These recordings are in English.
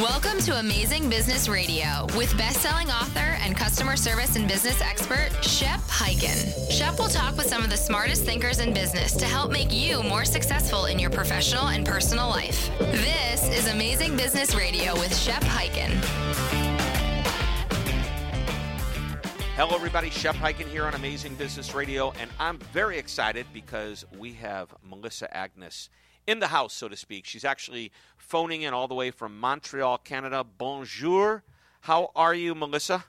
Welcome to Amazing Business Radio with best-selling author and customer service and business expert Shep Hyken. Shep will talk with some of the smartest thinkers in business to help make you more successful in your professional and personal life. This is Amazing Business Radio with Shep Hyken. Hello, everybody. Shep Hyken here on Amazing Business Radio, and I'm very excited because we have Melissa Agnes in the house, so to speak. She's actually phoning in all the way from Montreal, Canada. Bonjour. How are you, Melissa?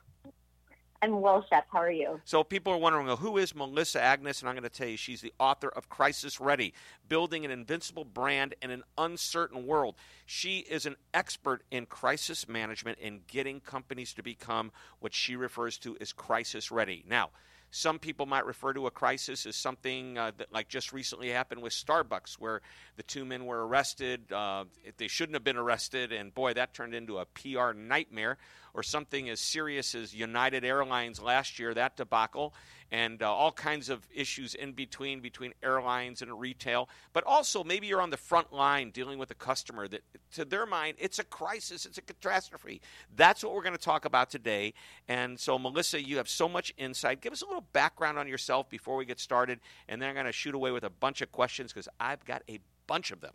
I'm well, Shep. How are you? So people are wondering, well, who is Melissa Agnes? And I'm going to tell you, she's the author of Crisis Ready, Building an Invincible Brand in an Uncertain World. She is an expert in crisis management and getting companies to become what she refers to as crisis ready. Now, some people might refer to a crisis as something uh, that, like just recently happened with Starbucks, where the two men were arrested. Uh, they shouldn't have been arrested, and boy, that turned into a PR nightmare. Or something as serious as United Airlines last year, that debacle and uh, all kinds of issues in between between airlines and retail. But also maybe you're on the front line dealing with a customer that to their mind it's a crisis it's a catastrophe. That's what we're going to talk about today. And so melissa you have so much insight. Give us a little background on yourself before we get started and then i'm going to shoot away with a bunch of questions because i've got a bunch of them.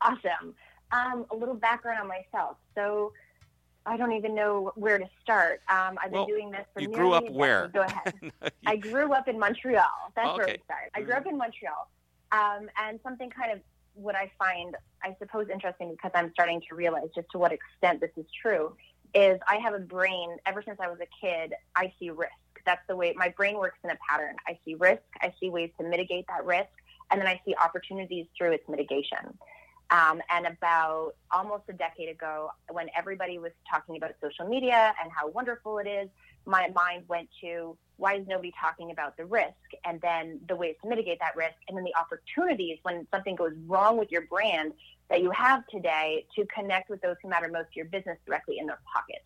Awesome. Um, a little background on myself. So I don't even know where to start. Um, I've well, been doing this for you grew up where? Go ahead. I grew up in Montreal. That's okay. where we started. I grew up in Montreal, um, and something kind of what I find, I suppose, interesting because I'm starting to realize just to what extent this is true is I have a brain. Ever since I was a kid, I see risk. That's the way my brain works in a pattern. I see risk. I see ways to mitigate that risk, and then I see opportunities through its mitigation. Um, and about almost a decade ago, when everybody was talking about social media and how wonderful it is, my mind went to why is nobody talking about the risk and then the ways to mitigate that risk and then the opportunities when something goes wrong with your brand that you have today to connect with those who matter most to your business directly in their pockets.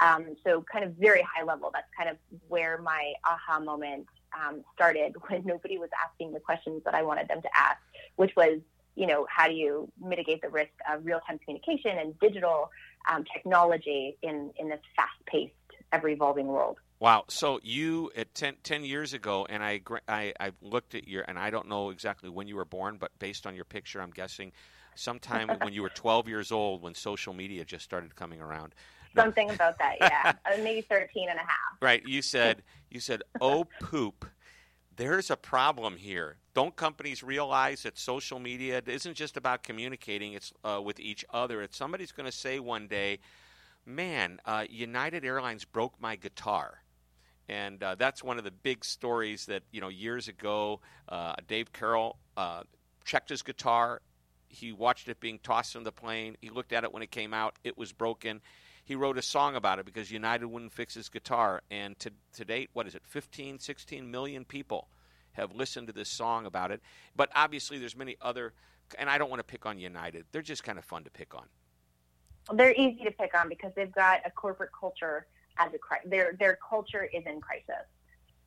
Um, so, kind of very high level, that's kind of where my aha moment um, started when nobody was asking the questions that I wanted them to ask, which was you know, how do you mitigate the risk of real-time communication and digital um, technology in, in this fast-paced, ever-evolving world? Wow. So you at 10, 10, years ago, and I, I, I looked at your, and I don't know exactly when you were born, but based on your picture, I'm guessing sometime when you were 12 years old when social media just started coming around. Something about that, yeah. Uh, maybe 13 and a half. Right. You said, you said, oh, poop there's a problem here. Don't companies realize that social media isn't just about communicating it's uh, with each other? It's somebody's going to say one day, "Man, uh, United Airlines broke my guitar." And uh, that's one of the big stories that you know years ago, uh, Dave Carroll uh, checked his guitar. He watched it being tossed from the plane. He looked at it when it came out. It was broken he wrote a song about it because United wouldn't fix his guitar. And to, to date, what is it, 15, 16 million people have listened to this song about it. But obviously, there's many other, and I don't want to pick on United. They're just kind of fun to pick on. They're easy to pick on because they've got a corporate culture as a their their culture is in crisis.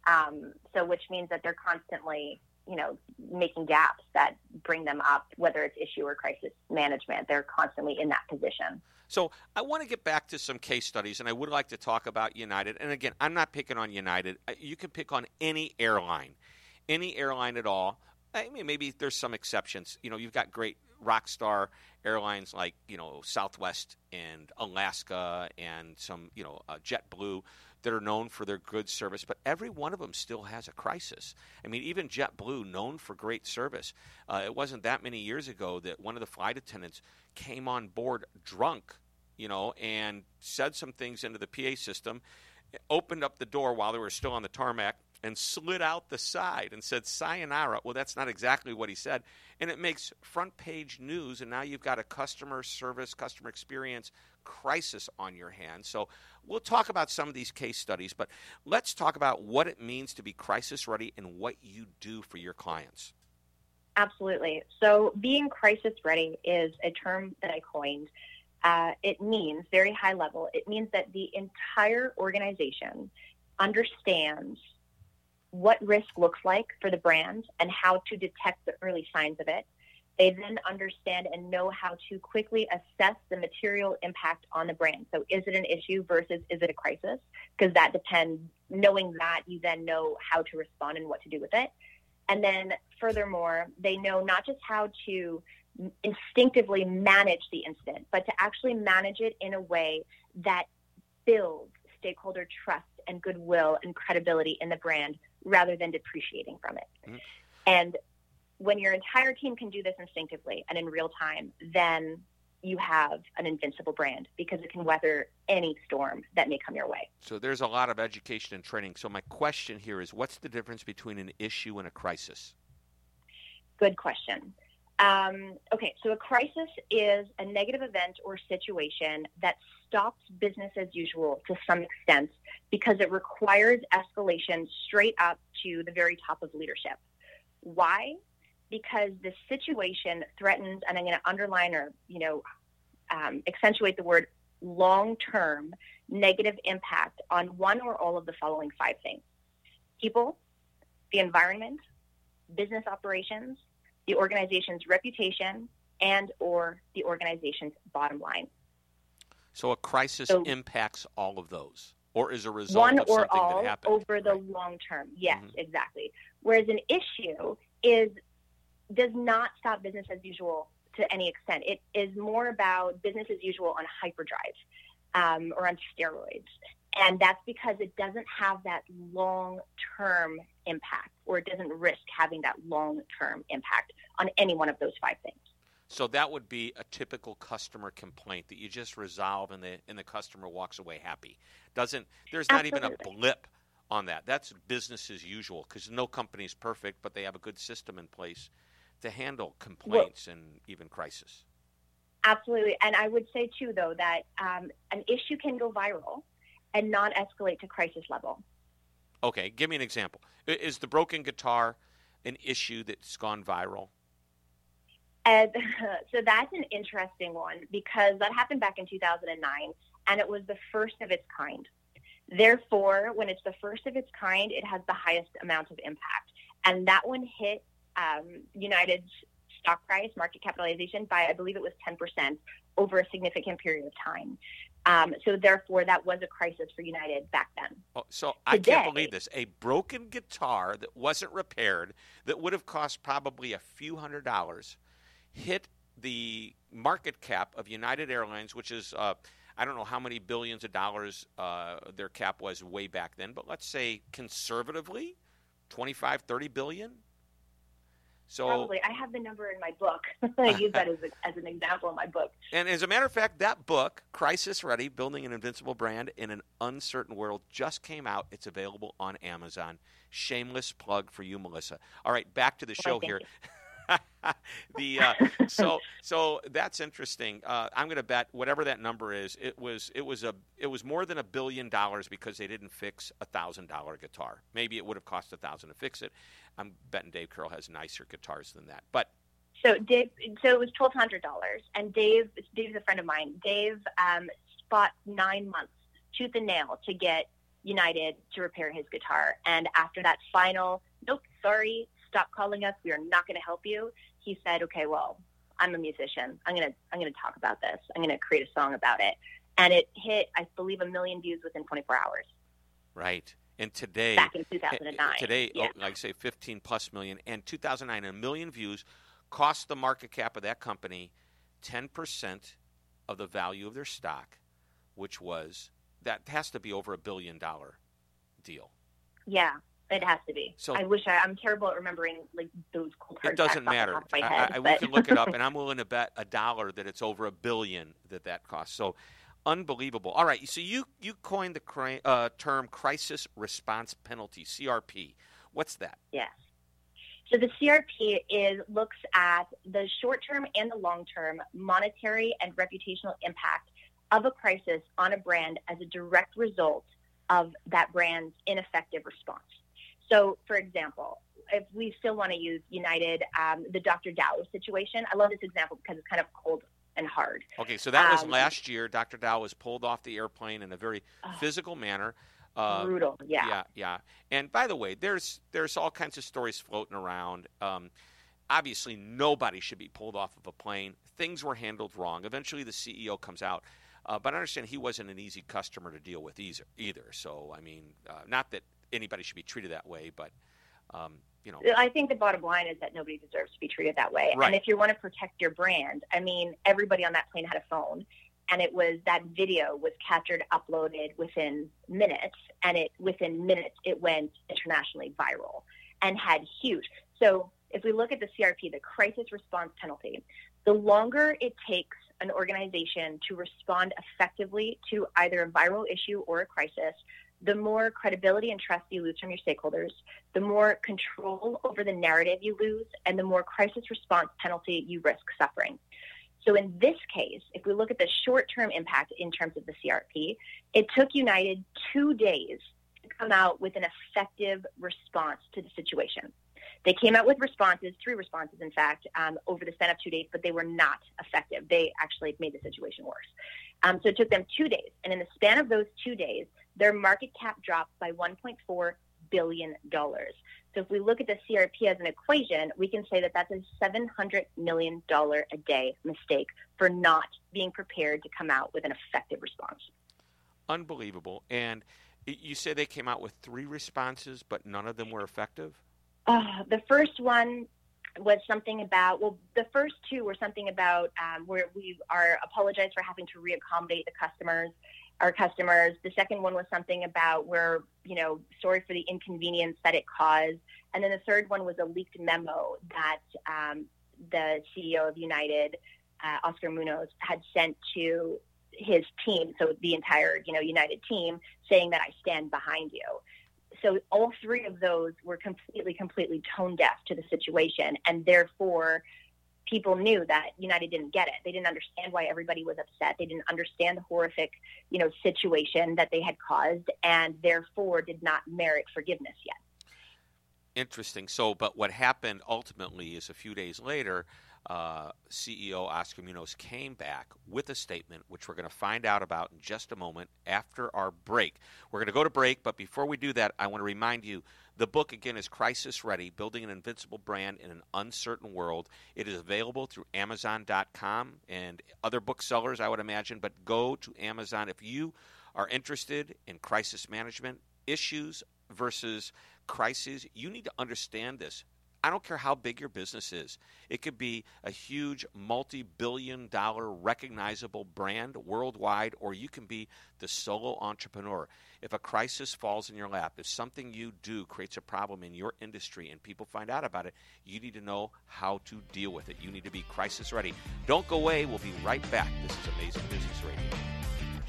Um, so, which means that they're constantly you know, making gaps that bring them up, whether it's issue or crisis management. They're constantly in that position. So I want to get back to some case studies, and I would like to talk about United. And again, I'm not picking on United. You can pick on any airline, any airline at all. I mean, maybe there's some exceptions. You know, you've got great rock star airlines like you know Southwest and Alaska and some you know uh, JetBlue that are known for their good service, but every one of them still has a crisis. I mean, even JetBlue, known for great service, uh, it wasn't that many years ago that one of the flight attendants came on board drunk, you know, and said some things into the PA system, opened up the door while they were still on the tarmac, and slid out the side and said sayonara. Well, that's not exactly what he said. And it makes front page news, and now you've got a customer service, customer experience crisis on your hands. So we'll talk about some of these case studies, but let's talk about what it means to be crisis ready and what you do for your clients. Absolutely. So being crisis ready is a term that I coined. Uh, it means very high level. It means that the entire organization understands what risk looks like for the brand and how to detect the early signs of it They then understand and know how to quickly assess the material impact on the brand. So, is it an issue versus is it a crisis? Because that depends. Knowing that, you then know how to respond and what to do with it. And then, furthermore, they know not just how to instinctively manage the incident, but to actually manage it in a way that builds stakeholder trust and goodwill and credibility in the brand rather than depreciating from it. Mm-hmm. And when your entire team can do this instinctively and in real time, then you have an invincible brand because it can weather any storm that may come your way. So there's a lot of education and training. So my question here is what's the difference between an issue and a crisis? Good question. Um, okay, so a crisis is a negative event or situation that stops business as usual to some extent because it requires escalation straight up to the very top of leadership. Why? Because the situation threatens, and I'm going to underline or you know um, accentuate the word long-term negative impact on one or all of the following five things: people, the environment, business operations, the organization's reputation, and or the organization's bottom line. So a crisis so impacts all of those, or is a result one of or all over the long term. Yes, mm-hmm. exactly. Whereas an issue is does not stop business as usual to any extent. It is more about business as usual on hyperdrive um, or on steroids. And that's because it doesn't have that long term impact or it doesn't risk having that long term impact on any one of those five things. So that would be a typical customer complaint that you just resolve and the and the customer walks away happy. Doesn't there's not Absolutely. even a blip on that. That's business as usual because no company is perfect, but they have a good system in place to handle complaints well, and even crisis. Absolutely, and I would say too, though, that um, an issue can go viral and not escalate to crisis level. Okay, give me an example. Is the broken guitar an issue that's gone viral? And so that's an interesting one because that happened back in 2009 and it was the first of its kind. Therefore, when it's the first of its kind, it has the highest amount of impact. And that one hit um, United's stock price, market capitalization, by I believe it was 10% over a significant period of time. Um, so therefore, that was a crisis for United back then. Oh, so I can't believe this. A broken guitar that wasn't repaired, that would have cost probably a few hundred dollars, hit the market cap of United Airlines, which is uh, I don't know how many billions of dollars uh, their cap was way back then, but let's say conservatively, 25, 30 billion. So probably, I have the number in my book. I use that as, a, as an example in my book. And as a matter of fact, that book, Crisis Ready: Building an Invincible Brand in an Uncertain World, just came out. It's available on Amazon. Shameless plug for you, Melissa. All right, back to the show here. the uh, so so that's interesting. Uh, I'm going to bet whatever that number is, it was it was a it was more than a billion dollars because they didn't fix a thousand dollar guitar. Maybe it would have cost a thousand to fix it. I'm betting Dave Carroll has nicer guitars than that, but. So Dave, so it was twelve hundred dollars, and Dave, Dave's a friend of mine. Dave um, nine months, tooth and nail, to get United to repair his guitar. And after that final, nope, sorry, stop calling us. We are not going to help you. He said, okay, well, I'm a musician. I'm going to, I'm going to talk about this. I'm going to create a song about it. And it hit, I believe, a million views within 24 hours. Right. And today, back in 2009, eh, today, oh, yeah. oh, like I say, 15 plus million. And 2009, a million views cost the market cap of that company 10% of the value of their stock, which was that has to be over a billion dollar deal. Yeah, it has to be. So I wish I, am terrible at remembering like those It doesn't matter. I, head, I, we can look it up, and I'm willing to bet a dollar that it's over a billion that that costs. So unbelievable. All right, so you you coined the cri- uh, term crisis response penalty (CRP). What's that? Yes. So the CRP is looks at the short-term and the long-term monetary and reputational impact of a crisis on a brand as a direct result of that brand's ineffective response. So, for example, if we still want to use United, um, the Dr. Dao situation, I love this example because it's kind of cold and hard. Okay, so that was um, last year. Dr. Dao was pulled off the airplane in a very physical manner. Uh, brutal, yeah, yeah, yeah. And by the way, there's there's all kinds of stories floating around. Um, obviously, nobody should be pulled off of a plane. Things were handled wrong. Eventually, the CEO comes out. Uh, but I understand he wasn't an easy customer to deal with either. either. So, I mean, uh, not that anybody should be treated that way, but um, you know. I think the bottom line is that nobody deserves to be treated that way. Right. And if you want to protect your brand, I mean, everybody on that plane had a phone, and it was that video was captured, uploaded within minutes, and it within minutes it went internationally viral and had huge. So if we look at the CRP, the crisis response penalty, the longer it takes an organization to respond effectively to either a viral issue or a crisis, the more credibility and trust you lose from your stakeholders, the more control over the narrative you lose, and the more crisis response penalty you risk suffering. So in this case, if we look at the short-term impact in terms of the CRP, it took United two days to come out with an effective response to the situation. They came out with responses, three responses, in fact, um, over the span of two days, but they were not effective. They actually made the situation worse. Um, so it took them two days. And in the span of those two days, their market cap dropped by $1.4 billion. So if we look at the CRP as an equation, we can say that that's a $700 million a day mistake for not being prepared to come out with an effective response. Unbelievable. And you say they came out with three responses, but none of them were effective? Uh, the first one was something about well the first two were something about um, where we are apologize for having to reaccommodate the customers our customers. The second one was something about where you know sorry for the inconvenience that it caused. And then the third one was a leaked memo that um, the ceo of united uh, oscar munoz had sent to his team so the entire you know united team saying that i stand behind you. So all three of those were completely, completely tone deaf to the situation, and therefore people knew that United didn't get it. They didn't understand why everybody was upset. They didn't understand the horrific, you know, situation that they had caused, and therefore did not merit forgiveness yet. Interesting. So, but what happened ultimately is a few days later, uh, CEO Oscar Munoz came back with a statement, which we're going to find out about in just a moment after our break. We're going to go to break, but before we do that, I want to remind you the book, again, is Crisis Ready Building an Invincible Brand in an Uncertain World. It is available through Amazon.com and other booksellers, I would imagine, but go to Amazon if you are interested in crisis management issues versus crises. You need to understand this I don't care how big your business is. It could be a huge multi billion dollar recognizable brand worldwide, or you can be the solo entrepreneur. If a crisis falls in your lap, if something you do creates a problem in your industry and people find out about it, you need to know how to deal with it. You need to be crisis ready. Don't go away. We'll be right back. This is Amazing Business Radio.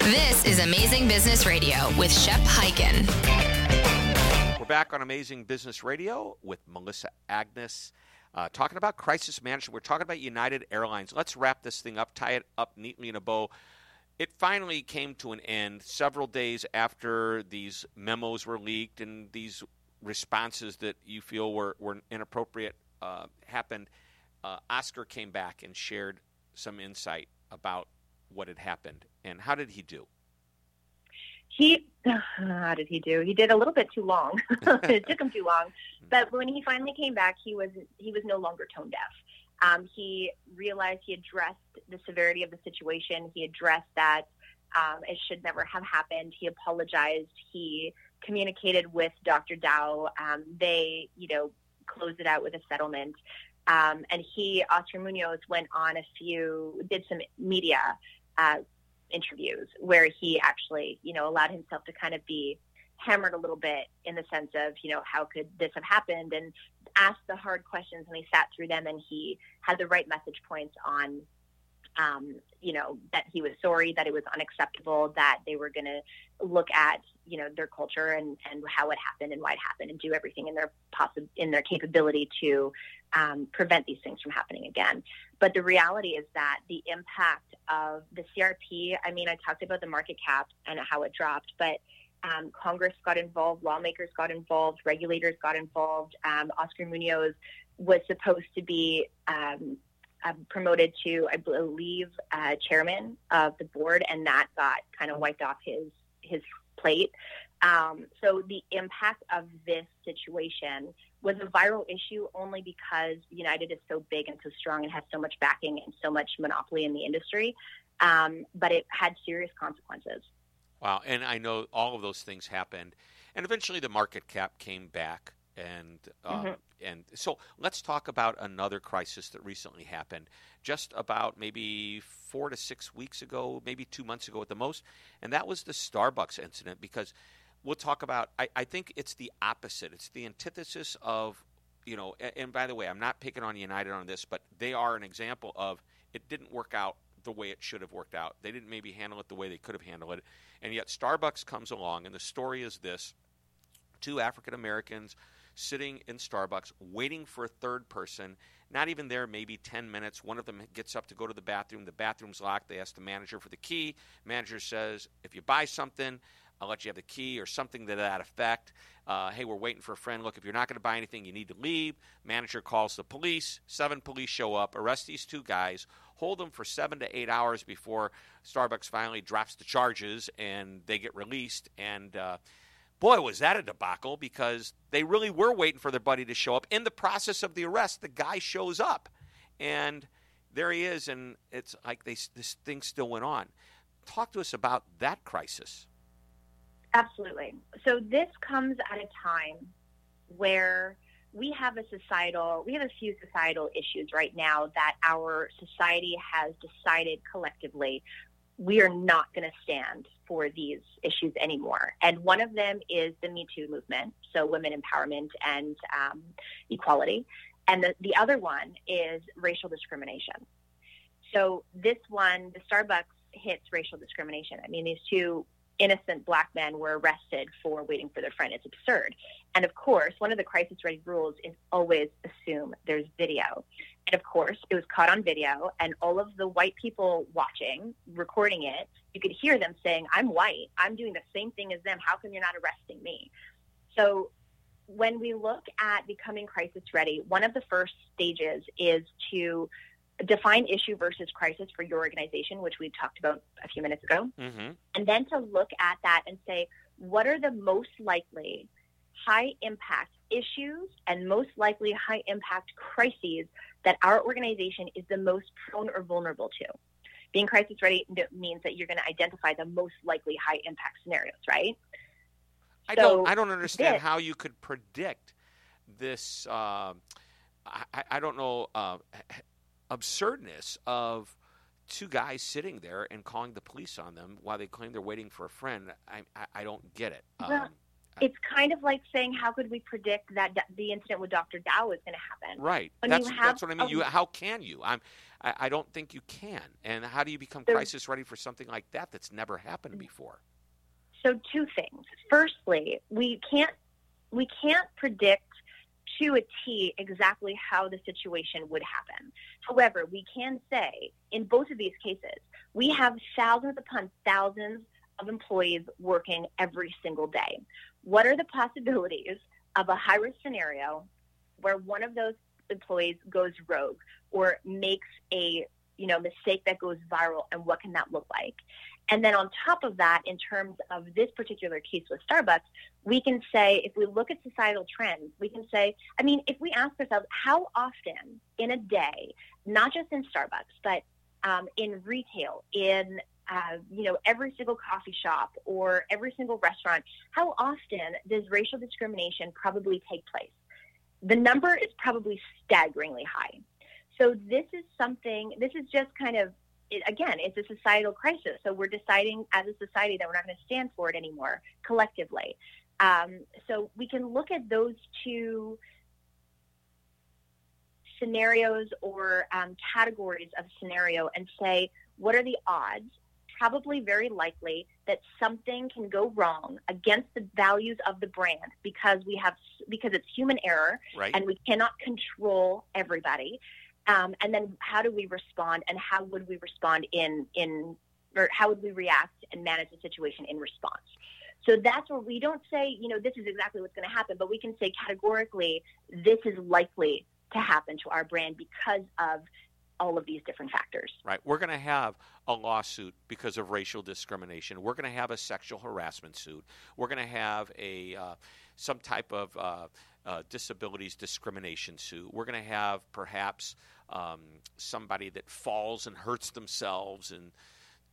This is Amazing Business Radio with Shep Hyken. We're back on Amazing Business Radio with Melissa Agnes. Uh, talking about crisis management, we're talking about United Airlines. Let's wrap this thing up, tie it up neatly in a bow. It finally came to an end several days after these memos were leaked and these responses that you feel were, were inappropriate uh, happened. Uh, Oscar came back and shared some insight about what had happened. And how did he do? He, how did he do? He did a little bit too long. it took him too long. But when he finally came back, he was he was no longer tone deaf. Um, he realized he addressed the severity of the situation. He addressed that um, it should never have happened. He apologized. He communicated with Dr. Dao. Um, they, you know, closed it out with a settlement. Um, and he, Oscar Munoz, went on a few, did some media uh, interviews where he actually, you know, allowed himself to kind of be hammered a little bit in the sense of, you know, how could this have happened? And asked the hard questions and he sat through them and he had the right message points on um, you know, that he was sorry, that it was unacceptable, that they were going to look at, you know, their culture and, and how it happened and why it happened and do everything in their possi- in their capability to um, prevent these things from happening again. But the reality is that the impact of the CRP, I mean, I talked about the market cap and how it dropped, but um, Congress got involved, lawmakers got involved, regulators got involved. Um, Oscar Munoz was supposed to be um, uh, promoted to, I believe, uh, chairman of the board, and that got kind of wiped off his his plate. Um, so the impact of this situation was a viral issue only because United is so big and so strong and has so much backing and so much monopoly in the industry. Um, but it had serious consequences. Wow, and I know all of those things happened, and eventually the market cap came back, and uh, mm-hmm. and so let's talk about another crisis that recently happened, just about maybe four to six weeks ago, maybe two months ago at the most, and that was the Starbucks incident because we'll talk about. I, I think it's the opposite. It's the antithesis of, you know. And, and by the way, I'm not picking on United on this, but they are an example of it didn't work out the way it should have worked out. They didn't maybe handle it the way they could have handled it, and yet Starbucks comes along, and the story is this: two African Americans sitting in Starbucks waiting for a third person. Not even there, maybe 10 minutes. One of them gets up to go to the bathroom. The bathroom's locked. They ask the manager for the key. Manager says, if you buy something, I'll let you have the key or something to that effect. Uh, hey, we're waiting for a friend. Look, if you're not going to buy anything, you need to leave. Manager calls the police. Seven police show up, arrest these two guys, hold them for seven to eight hours before Starbucks finally drops the charges and they get released. And uh, boy, was that a debacle because they really were waiting for their buddy to show up. In the process of the arrest, the guy shows up, and there he is, and it's like they, this thing still went on. Talk to us about that crisis. Absolutely. So this comes at a time where we have a societal, we have a few societal issues right now that our society has decided collectively we are not going to stand for these issues anymore. And one of them is the Me Too movement, so women empowerment and um, equality. And the, the other one is racial discrimination. So this one, the Starbucks hits racial discrimination. I mean, these two innocent black men were arrested for waiting for their friend. It's absurd. And of course, one of the crisis ready rules is always assume there's video. And of course, it was caught on video, and all of the white people watching, recording it, you could hear them saying, I'm white. I'm doing the same thing as them. How come you're not arresting me? So when we look at becoming crisis ready, one of the first stages is to define issue versus crisis for your organization, which we talked about a few minutes ago, mm-hmm. and then to look at that and say, what are the most likely high impact issues and most likely high impact crises that our organization is the most prone or vulnerable to? Being crisis ready means that you're going to identify the most likely high impact scenarios, right? I so don't. I don't understand this, how you could predict this. Uh, I, I, don't know. Uh, absurdness of two guys sitting there and calling the police on them while they claim they're waiting for a friend. I, I, I don't get it. Well, um, it's kind of like saying, how could we predict that the incident with Dr. Dao is going to happen? Right. that's, that's what I mean. A, you, how can you? I'm, I, I, don't think you can. And how do you become crisis ready for something like that that's never happened mm. before? So two things. Firstly, we can't we can't predict to a T exactly how the situation would happen. However, we can say in both of these cases, we have thousands upon thousands of employees working every single day. What are the possibilities of a high risk scenario where one of those employees goes rogue or makes a you know mistake that goes viral and what can that look like and then on top of that, in terms of this particular case with Starbucks, we can say, if we look at societal trends, we can say, I mean, if we ask ourselves, how often in a day, not just in Starbucks, but um, in retail, in uh, you know every single coffee shop or every single restaurant, how often does racial discrimination probably take place? The number is probably staggeringly high. So this is something. This is just kind of it, again, it's a societal crisis. So we're deciding as a society that we're not going to stand for it anymore collectively. Um, so we can look at those two scenarios or um, categories of scenario and say, what are the odds? Probably very likely that something can go wrong against the values of the brand because we have because it's human error right. and we cannot control everybody. Um, and then how do we respond and how would we respond in in or how would we react and manage the situation in response? So that's where we don't say, you know, this is exactly what's going to happen, but we can say categorically, this is likely to happen to our brand because of all of these different factors. Right. We're going to have a lawsuit because of racial discrimination. We're going to have a sexual harassment suit. We're going to have a uh, some type of uh, uh, disabilities discrimination suit. We're going to have perhaps um, somebody that falls and hurts themselves and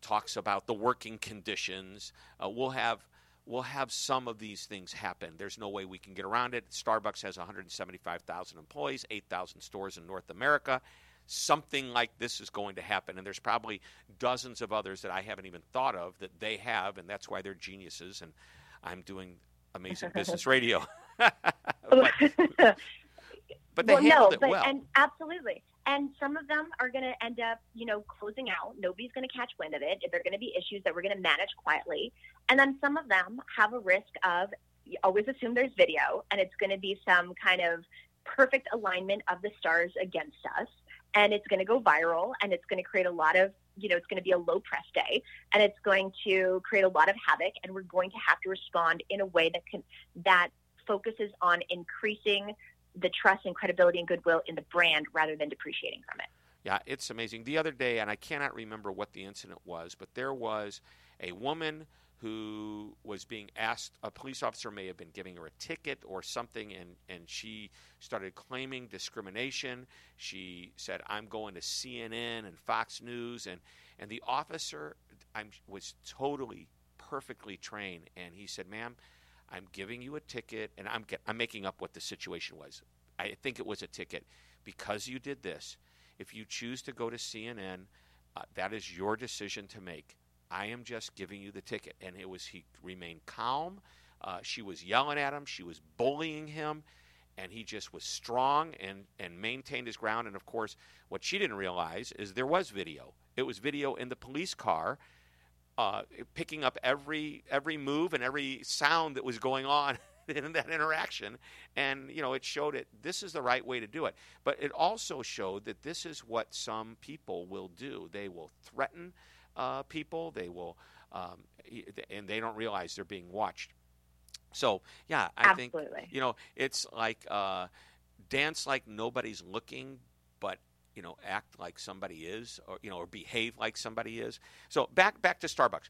talks about the working conditions. Uh, we'll have we'll have some of these things happen. There's no way we can get around it. Starbucks has 175,000 employees, 8,000 stores in North America. Something like this is going to happen, and there's probably dozens of others that I haven't even thought of that they have, and that's why they're geniuses. And I'm doing amazing business radio. but, but, they well, handled no, it but, well. And absolutely. And some of them are going to end up, you know, closing out. Nobody's going to catch wind of it. They're going to be issues that we're going to manage quietly. And then some of them have a risk of, always assume there's video, and it's going to be some kind of perfect alignment of the stars against us. And it's going to go viral, and it's going to create a lot of, you know, it's going to be a low press day, and it's going to create a lot of havoc. And we're going to have to respond in a way that can that focuses on increasing the trust and credibility and goodwill in the brand rather than depreciating from it. Yeah, it's amazing. The other day, and I cannot remember what the incident was, but there was a woman who was being asked a police officer may have been giving her a ticket or something and, and she started claiming discrimination she said i'm going to cnn and fox news and, and the officer I'm, was totally perfectly trained and he said ma'am I'm giving you a ticket, and I'm I'm making up what the situation was. I think it was a ticket because you did this. If you choose to go to CNN, uh, that is your decision to make. I am just giving you the ticket, and it was he remained calm. Uh, she was yelling at him. She was bullying him, and he just was strong and and maintained his ground. And of course, what she didn't realize is there was video. It was video in the police car uh, picking up every every move and every sound that was going on in that interaction. And you know it showed it this is the right way to do it. But it also showed that this is what some people will do. They will threaten uh, people. They will um, and they don't realize they're being watched. So yeah i Absolutely. think you know it's like uh, dance like nobody's looking you know act like somebody is or you know or behave like somebody is. So back back to starbucks.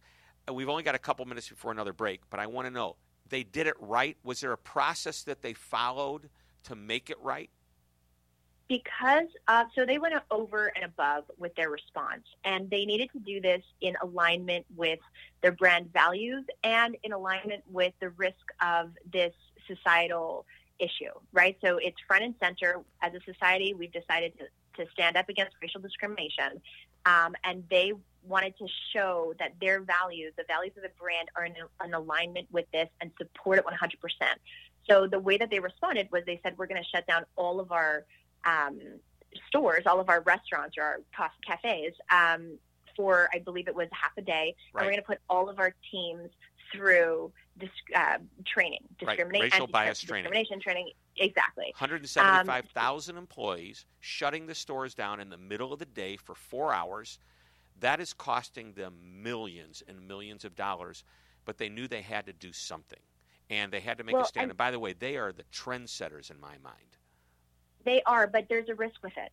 We've only got a couple minutes before another break but i want to know they did it right? Was there a process that they followed to make it right? Because uh, so they went over and above with their response and they needed to do this in alignment with their brand values and in alignment with the risk of this societal issue right? So it's front and center. As a society we've decided to to stand up against racial discrimination. Um, and they wanted to show that their values, the values of the brand, are in, in alignment with this and support it 100%. So the way that they responded was they said, we're going to shut down all of our um, stores, all of our restaurants or our cafes um, for, I believe it was half a day. Right. And we're going to put all of our teams through disc, uh, training, discrimination, right. racial bias discrimination training. Exactly. 175,000 um, employees shutting the stores down in the middle of the day for four hours. That is costing them millions and millions of dollars, but they knew they had to do something. And they had to make well, a stand. And, and by the way, they are the trendsetters in my mind. They are, but there's a risk with it.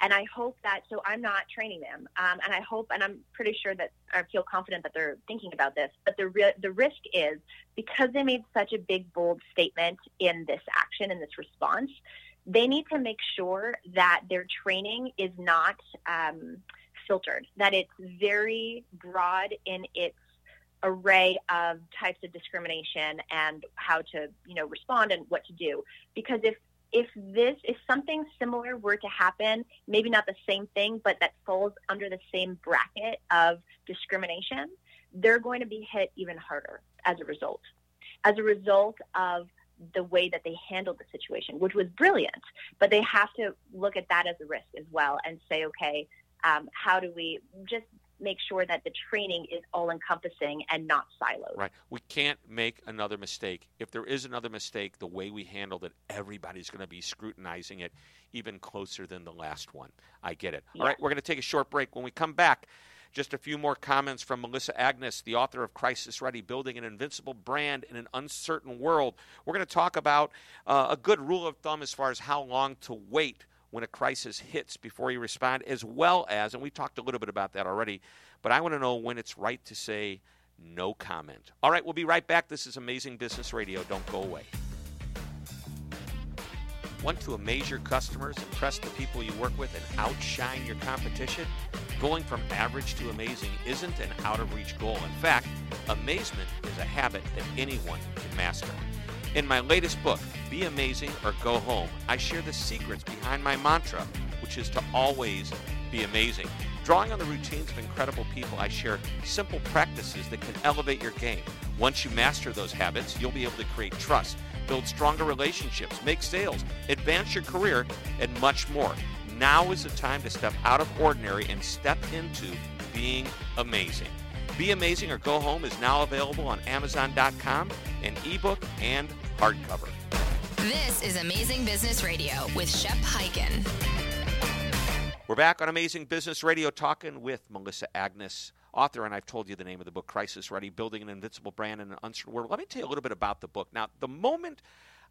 And I hope that, so I'm not training them. Um, and I hope, and I'm pretty sure that I feel confident that they're thinking about this. But the, re- the risk is because they made such a big, bold statement in this action, in this response, they need to make sure that their training is not um, filtered, that it's very broad in its array of types of discrimination and how to you know respond and what to do because if if this if something similar were to happen, maybe not the same thing, but that falls under the same bracket of discrimination, they're going to be hit even harder as a result. As a result of the way that they handled the situation, which was brilliant. But they have to look at that as a risk as well and say, okay, um, how do we just make sure that the training is all encompassing and not siloed. Right. We can't make another mistake. If there is another mistake, the way we handled it, everybody's going to be scrutinizing it even closer than the last one. I get it. Yeah. All right, we're going to take a short break. When we come back, just a few more comments from Melissa Agnes, the author of Crisis Ready Building an Invincible Brand in an Uncertain World. We're going to talk about uh, a good rule of thumb as far as how long to wait when a crisis hits before you respond, as well as, and we talked a little bit about that already, but I want to know when it's right to say no comment. All right, we'll be right back. This is Amazing Business Radio. Don't go away. Want to amaze your customers, impress the people you work with, and outshine your competition? Going from average to amazing isn't an out of reach goal. In fact, amazement is a habit that anyone can master. In my latest book, Be Amazing or Go Home, I share the secrets behind my mantra, which is to always be amazing. Drawing on the routines of incredible people, I share simple practices that can elevate your game. Once you master those habits, you'll be able to create trust, build stronger relationships, make sales, advance your career, and much more. Now is the time to step out of ordinary and step into being amazing. Be Amazing or Go Home is now available on Amazon.com, in ebook and hardcover. This is Amazing Business Radio with Shep Hyken. We're back on Amazing Business Radio talking with Melissa Agnes, author, and I've told you the name of the book, Crisis Ready Building an Invincible Brand in an Uncertain World. Let me tell you a little bit about the book. Now, the moment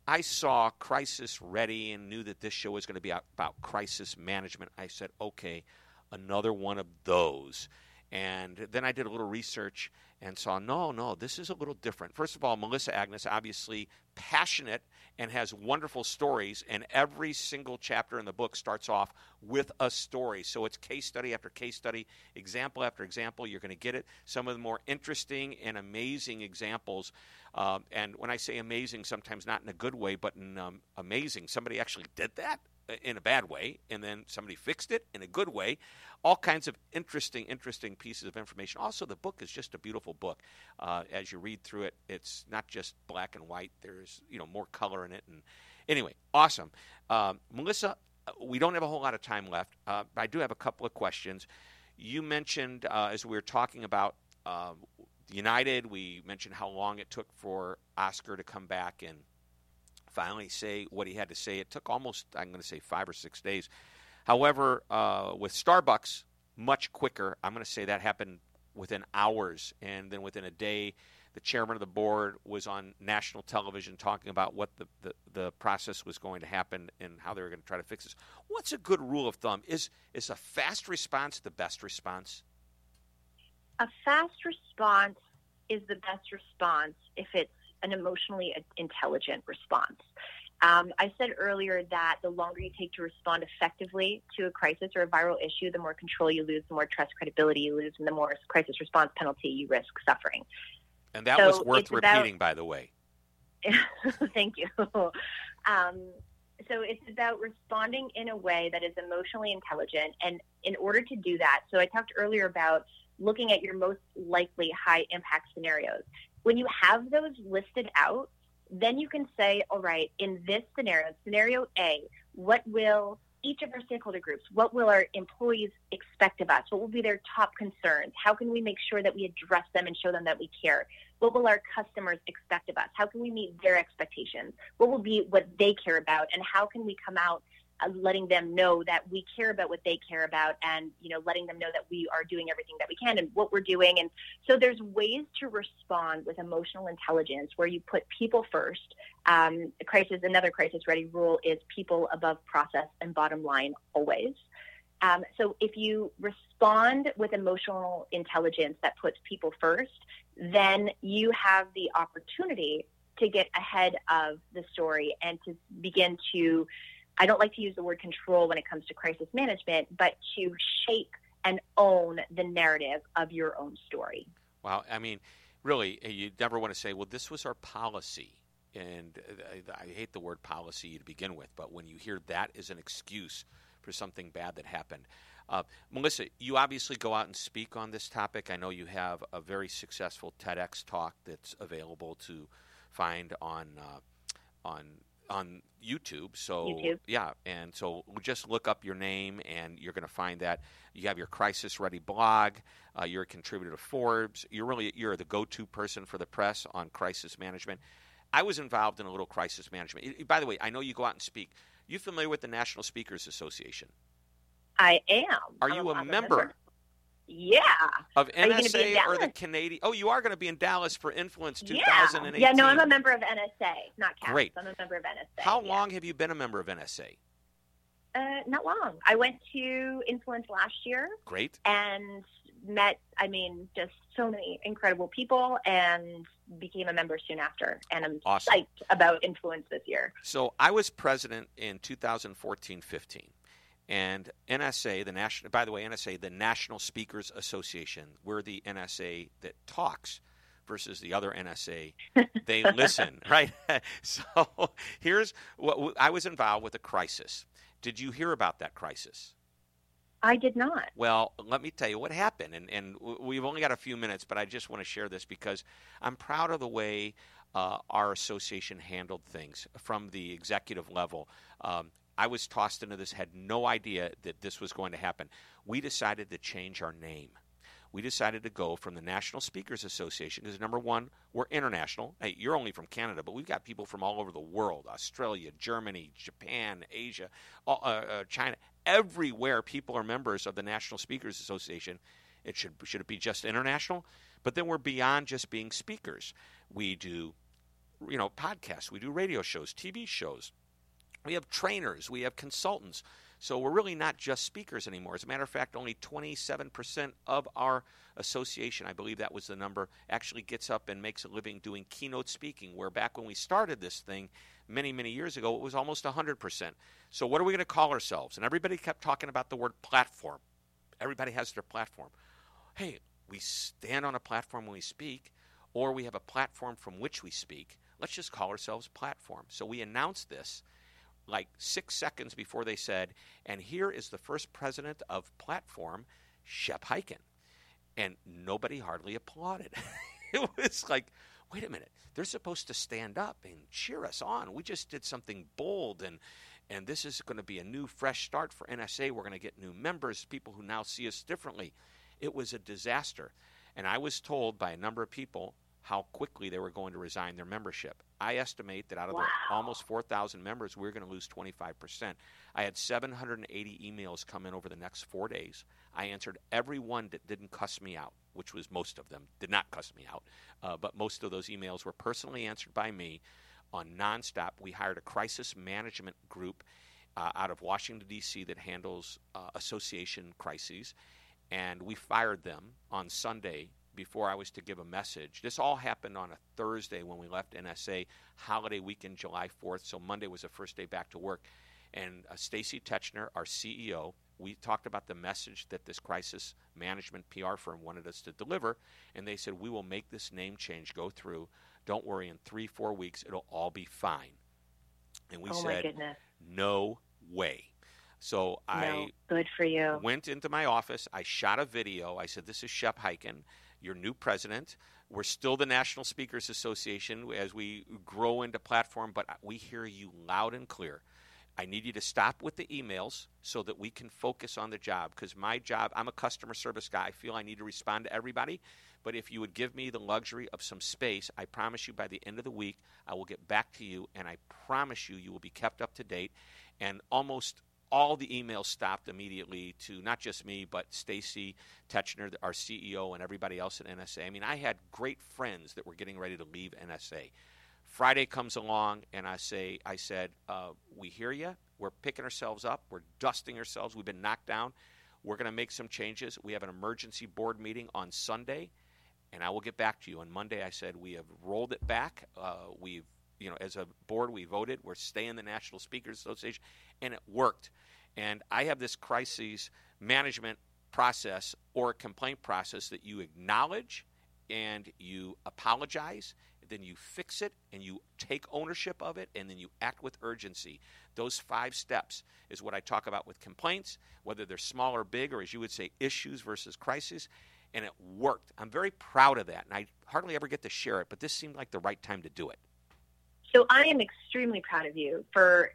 I saw Crisis Ready and knew that this show was going to be about crisis management, I said, okay, another one of those. And then I did a little research and saw, no, no, this is a little different. First of all, Melissa Agnes, obviously passionate and has wonderful stories, and every single chapter in the book starts off with a story. So it's case study after case study, example after example. You're going to get it. Some of the more interesting and amazing examples. Um, and when I say amazing, sometimes not in a good way, but in um, amazing. Somebody actually did that in a bad way, and then somebody fixed it in a good way. All kinds of interesting, interesting pieces of information. Also, the book is just a beautiful book. Uh, as you read through it, it's not just black and white. There's you know more color in it, and anyway, awesome. Um, Melissa, uh, we don't have a whole lot of time left. Uh, I do have a couple of questions. You mentioned uh, as we were talking about uh, United, we mentioned how long it took for Oscar to come back and finally say what he had to say. It took almost, I'm going to say, five or six days. However, uh, with Starbucks, much quicker. I'm going to say that happened within hours, and then within a day, the chairman of the board was on national television talking about what the, the, the process was going to happen and how they were going to try to fix this. What's a good rule of thumb? Is is a fast response the best response? A fast response is the best response if it's an emotionally intelligent response. Um, I said earlier that the longer you take to respond effectively to a crisis or a viral issue, the more control you lose, the more trust credibility you lose, and the more crisis response penalty you risk suffering. And that so was worth repeating, about, by the way. thank you. Um, so it's about responding in a way that is emotionally intelligent. And in order to do that, so I talked earlier about looking at your most likely high impact scenarios. When you have those listed out, then you can say, all right, in this scenario, scenario A, what will each of our stakeholder groups, what will our employees expect of us? What will be their top concerns? How can we make sure that we address them and show them that we care? What will our customers expect of us? How can we meet their expectations? What will be what they care about? And how can we come out letting them know that we care about what they care about and you know letting them know that we are doing everything that we can and what we're doing. And so there's ways to respond with emotional intelligence where you put people first. Um, crisis another crisis ready rule is people above process and bottom line always. Um, so if you respond with emotional intelligence that puts people first then you have the opportunity to get ahead of the story and to begin to I don't like to use the word control when it comes to crisis management, but to shape and own the narrative of your own story. Wow. I mean, really, uh, you never want to say, well, this was our policy. And uh, I hate the word policy to begin with, but when you hear that as an excuse for something bad that happened, uh, Melissa, you obviously go out and speak on this topic. I know you have a very successful TEDx talk that's available to find on uh, on on YouTube. So YouTube. yeah, and so just look up your name, and you're going to find that you have your crisis ready blog. Uh, you're a contributor to Forbes. You're really you're the go-to person for the press on crisis management. I was involved in a little crisis management. By the way, I know you go out and speak. You familiar with the National Speakers Association? I am. Are you a, a member? member? Yeah. Of NSA or the Canadian? Oh, you are going to be in Dallas for Influence 2018. Yeah. yeah, no, I'm a member of NSA, not CAPS. Great. I'm a member of NSA. How yeah. long have you been a member of NSA? Uh, not long. I went to Influence last year. Great. And met, I mean, just so many incredible people and became a member soon after. And I'm awesome. psyched about Influence this year. So I was president in 2014 15. And NSA, the national, by the way, NSA, the National Speakers Association, we're the NSA that talks versus the other NSA. They listen, right? so here's what I was involved with a crisis. Did you hear about that crisis? I did not. Well, let me tell you what happened. And, and we've only got a few minutes, but I just want to share this because I'm proud of the way uh, our association handled things from the executive level. Um, I was tossed into this, had no idea that this was going to happen. We decided to change our name. We decided to go from the National Speakers Association because number one, we're international. Hey, you're only from Canada, but we've got people from all over the world: Australia, Germany, Japan, Asia, uh, uh, China. Everywhere, people are members of the National Speakers Association. It should should it be just international? But then we're beyond just being speakers. We do, you know, podcasts. We do radio shows, TV shows we have trainers, we have consultants. So we're really not just speakers anymore. As a matter of fact, only 27% of our association, I believe that was the number, actually gets up and makes a living doing keynote speaking, where back when we started this thing many, many years ago, it was almost 100%. So what are we going to call ourselves? And everybody kept talking about the word platform. Everybody has their platform. Hey, we stand on a platform when we speak, or we have a platform from which we speak. Let's just call ourselves platform. So we announced this like six seconds before they said, and here is the first president of Platform, Shep Hyken. And nobody hardly applauded. it was like, wait a minute, they're supposed to stand up and cheer us on. We just did something bold and and this is going to be a new fresh start for NSA. We're going to get new members, people who now see us differently. It was a disaster. And I was told by a number of people how quickly they were going to resign their membership. I estimate that out of wow. the almost 4,000 members, we're going to lose 25%. I had 780 emails come in over the next four days. I answered every one that didn't cuss me out, which was most of them, did not cuss me out. Uh, but most of those emails were personally answered by me on nonstop. We hired a crisis management group uh, out of Washington, D.C., that handles uh, association crises. And we fired them on Sunday before I was to give a message. This all happened on a Thursday when we left NSA, holiday weekend, July 4th. So Monday was the first day back to work. And uh, Stacy Tetschner, our CEO, we talked about the message that this crisis management PR firm wanted us to deliver. And they said, We will make this name change go through. Don't worry, in three, four weeks, it'll all be fine. And we oh said, No way. So no, I good for you. went into my office. I shot a video. I said, This is Shep Hyken your new president. We're still the National Speakers Association as we grow into platform, but we hear you loud and clear. I need you to stop with the emails so that we can focus on the job because my job, I'm a customer service guy. I feel I need to respond to everybody. But if you would give me the luxury of some space, I promise you by the end of the week, I will get back to you and I promise you, you will be kept up to date. And almost all the emails stopped immediately to not just me, but Stacy Tetschner, our CEO, and everybody else at NSA. I mean, I had great friends that were getting ready to leave NSA. Friday comes along, and I say, I said, uh, we hear you. We're picking ourselves up. We're dusting ourselves. We've been knocked down. We're going to make some changes. We have an emergency board meeting on Sunday, and I will get back to you. On Monday, I said we have rolled it back. Uh, we've you know, as a board, we voted. We're staying the National Speakers Association, and it worked. And I have this crisis management process or complaint process that you acknowledge and you apologize, then you fix it and you take ownership of it, and then you act with urgency. Those five steps is what I talk about with complaints, whether they're small or big, or as you would say, issues versus crises. And it worked. I'm very proud of that, and I hardly ever get to share it, but this seemed like the right time to do it. So I am extremely proud of you for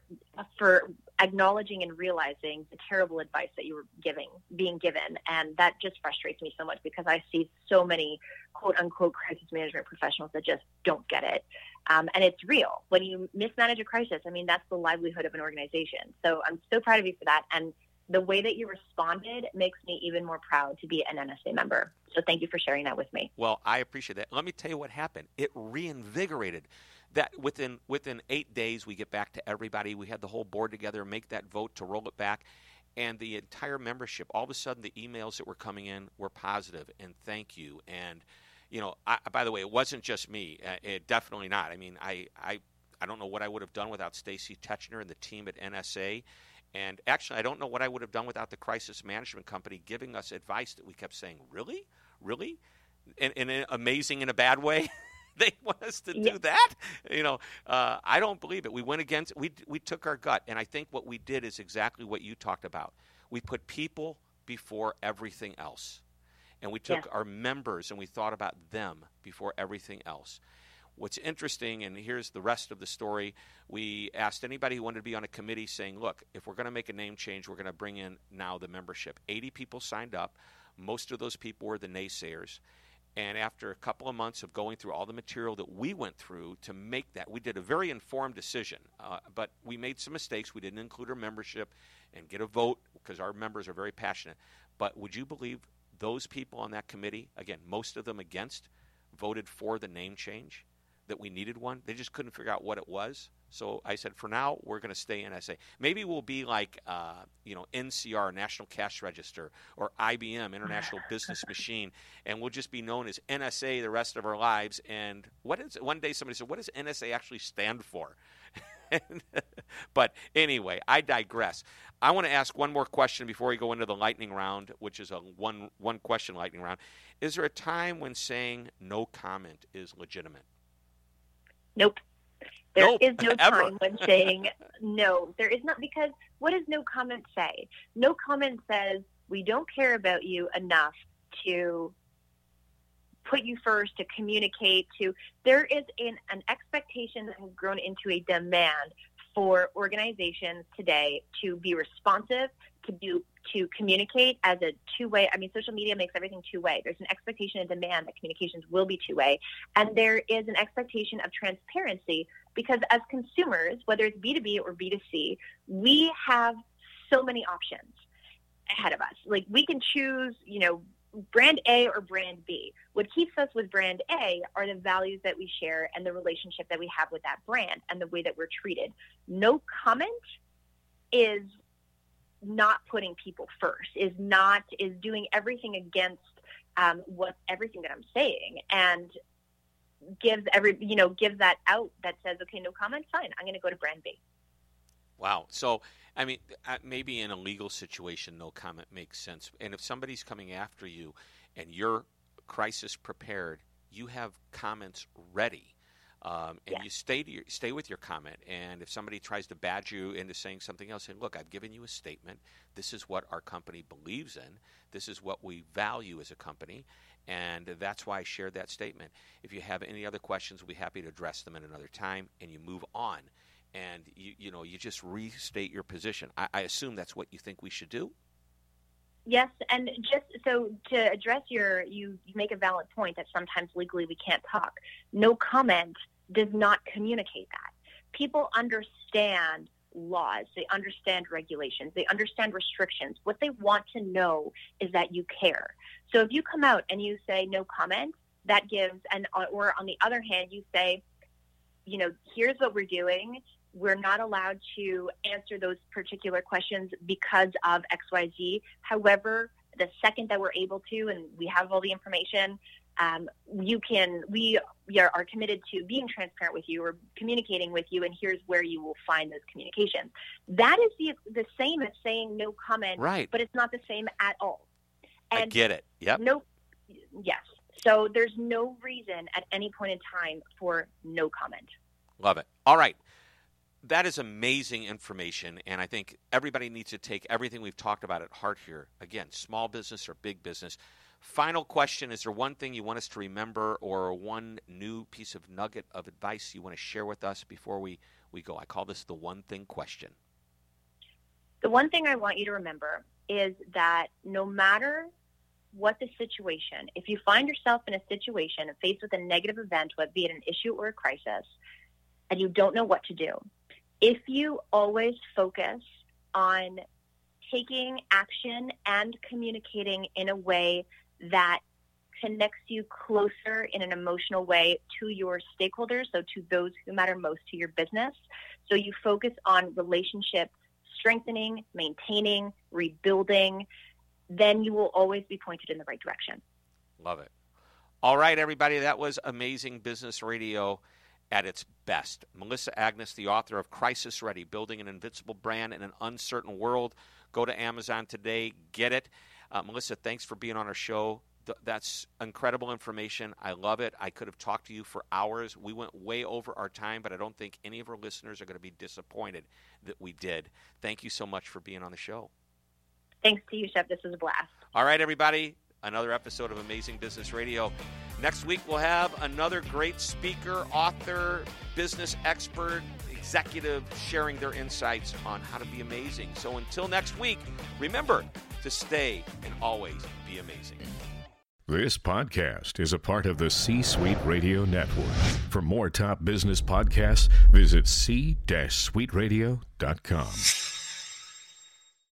for acknowledging and realizing the terrible advice that you were giving, being given, and that just frustrates me so much because I see so many quote unquote crisis management professionals that just don't get it, um, and it's real. When you mismanage a crisis, I mean that's the livelihood of an organization. So I'm so proud of you for that, and the way that you responded makes me even more proud to be an NSA member. So thank you for sharing that with me. Well, I appreciate that. Let me tell you what happened. It reinvigorated that within within eight days we get back to everybody. We had the whole board together, make that vote to roll it back, and the entire membership. All of a sudden, the emails that were coming in were positive and thank you. And you know, I, by the way, it wasn't just me. Uh, it definitely not. I mean, I I I don't know what I would have done without Stacy Tetschner and the team at NSA. And actually, I don't know what I would have done without the crisis management company giving us advice that we kept saying, really? Really? And, and amazing in a bad way? they want us to do that? You know, uh, I don't believe it. We went against, we, we took our gut. And I think what we did is exactly what you talked about. We put people before everything else. And we took yeah. our members and we thought about them before everything else. What's interesting, and here's the rest of the story we asked anybody who wanted to be on a committee saying, look, if we're going to make a name change, we're going to bring in now the membership. 80 people signed up. Most of those people were the naysayers. And after a couple of months of going through all the material that we went through to make that, we did a very informed decision. Uh, but we made some mistakes. We didn't include our membership and get a vote because our members are very passionate. But would you believe those people on that committee, again, most of them against, voted for the name change? that we needed one. They just couldn't figure out what it was. So I said, for now, we're going to stay NSA. Maybe we'll be like, uh, you know, NCR, National Cash Register, or IBM, International Business Machine, and we'll just be known as NSA the rest of our lives. And what is one day somebody said, what does NSA actually stand for? but anyway, I digress. I want to ask one more question before we go into the lightning round, which is a one one question lightning round. Is there a time when saying no comment is legitimate? Nope. There nope, is no ever. time when saying no. There is not because what does no comment say? No comment says we don't care about you enough to put you first, to communicate, to there is an, an expectation that has grown into a demand for organizations today to be responsive, to do to communicate as a two-way. I mean, social media makes everything two-way. There's an expectation and demand that communications will be two-way, and there is an expectation of transparency because as consumers, whether it's B2B or B2C, we have so many options ahead of us. Like we can choose, you know, brand A or brand B. What keeps us with brand A are the values that we share and the relationship that we have with that brand and the way that we're treated. No comment is not putting people first, is not is doing everything against um, what everything that I'm saying, and gives every you know gives that out that says okay, no comment, fine, I'm going to go to brand B. Wow. So I mean, uh, maybe in a legal situation, no comment makes sense. And if somebody's coming after you, and you're crisis prepared, you have comments ready. Um, and yeah. you stay your, stay with your comment. And if somebody tries to badge you into saying something else, say, "Look, I've given you a statement. This is what our company believes in. This is what we value as a company, and that's why I shared that statement. If you have any other questions, we'll be happy to address them at another time." And you move on, and you you know you just restate your position. I, I assume that's what you think we should do. Yes, and just so to address your, you, you make a valid point that sometimes legally we can't talk. No comment does not communicate that. People understand laws, they understand regulations, they understand restrictions. What they want to know is that you care. So if you come out and you say no comment, that gives, and or on the other hand, you say, you know, here's what we're doing. We're not allowed to answer those particular questions because of XYZ. However, the second that we're able to, and we have all the information, um, you can we, we are, are, committed to being transparent with you or communicating with you and here's where you will find those communications that is the, the same as saying no comment right. but it's not the same at all. And I get it. Yep. no yes. So there's no reason at any point in time for no comment. Love it. All right that is amazing information, and I think everybody needs to take everything we've talked about at heart here. Again, small business or big business, Final question Is there one thing you want us to remember or one new piece of nugget of advice you want to share with us before we, we go? I call this the one thing question. The one thing I want you to remember is that no matter what the situation, if you find yourself in a situation faced with a negative event, be it an issue or a crisis, and you don't know what to do, if you always focus on taking action and communicating in a way that connects you closer in an emotional way to your stakeholders, so to those who matter most to your business. So you focus on relationship strengthening, maintaining, rebuilding, then you will always be pointed in the right direction. Love it. All right, everybody, that was amazing business radio at its best. Melissa Agnes, the author of Crisis Ready Building an Invincible Brand in an Uncertain World. Go to Amazon today, get it. Uh, Melissa, thanks for being on our show. Th- that's incredible information. I love it. I could have talked to you for hours. We went way over our time, but I don't think any of our listeners are going to be disappointed that we did. Thank you so much for being on the show. Thanks to you, Shep. This was a blast. All right, everybody. Another episode of Amazing Business Radio. Next week, we'll have another great speaker, author, business expert, executive sharing their insights on how to be amazing. So until next week, remember to stay and always be amazing. This podcast is a part of the C Suite Radio Network. For more top business podcasts, visit c-suiteradio.com.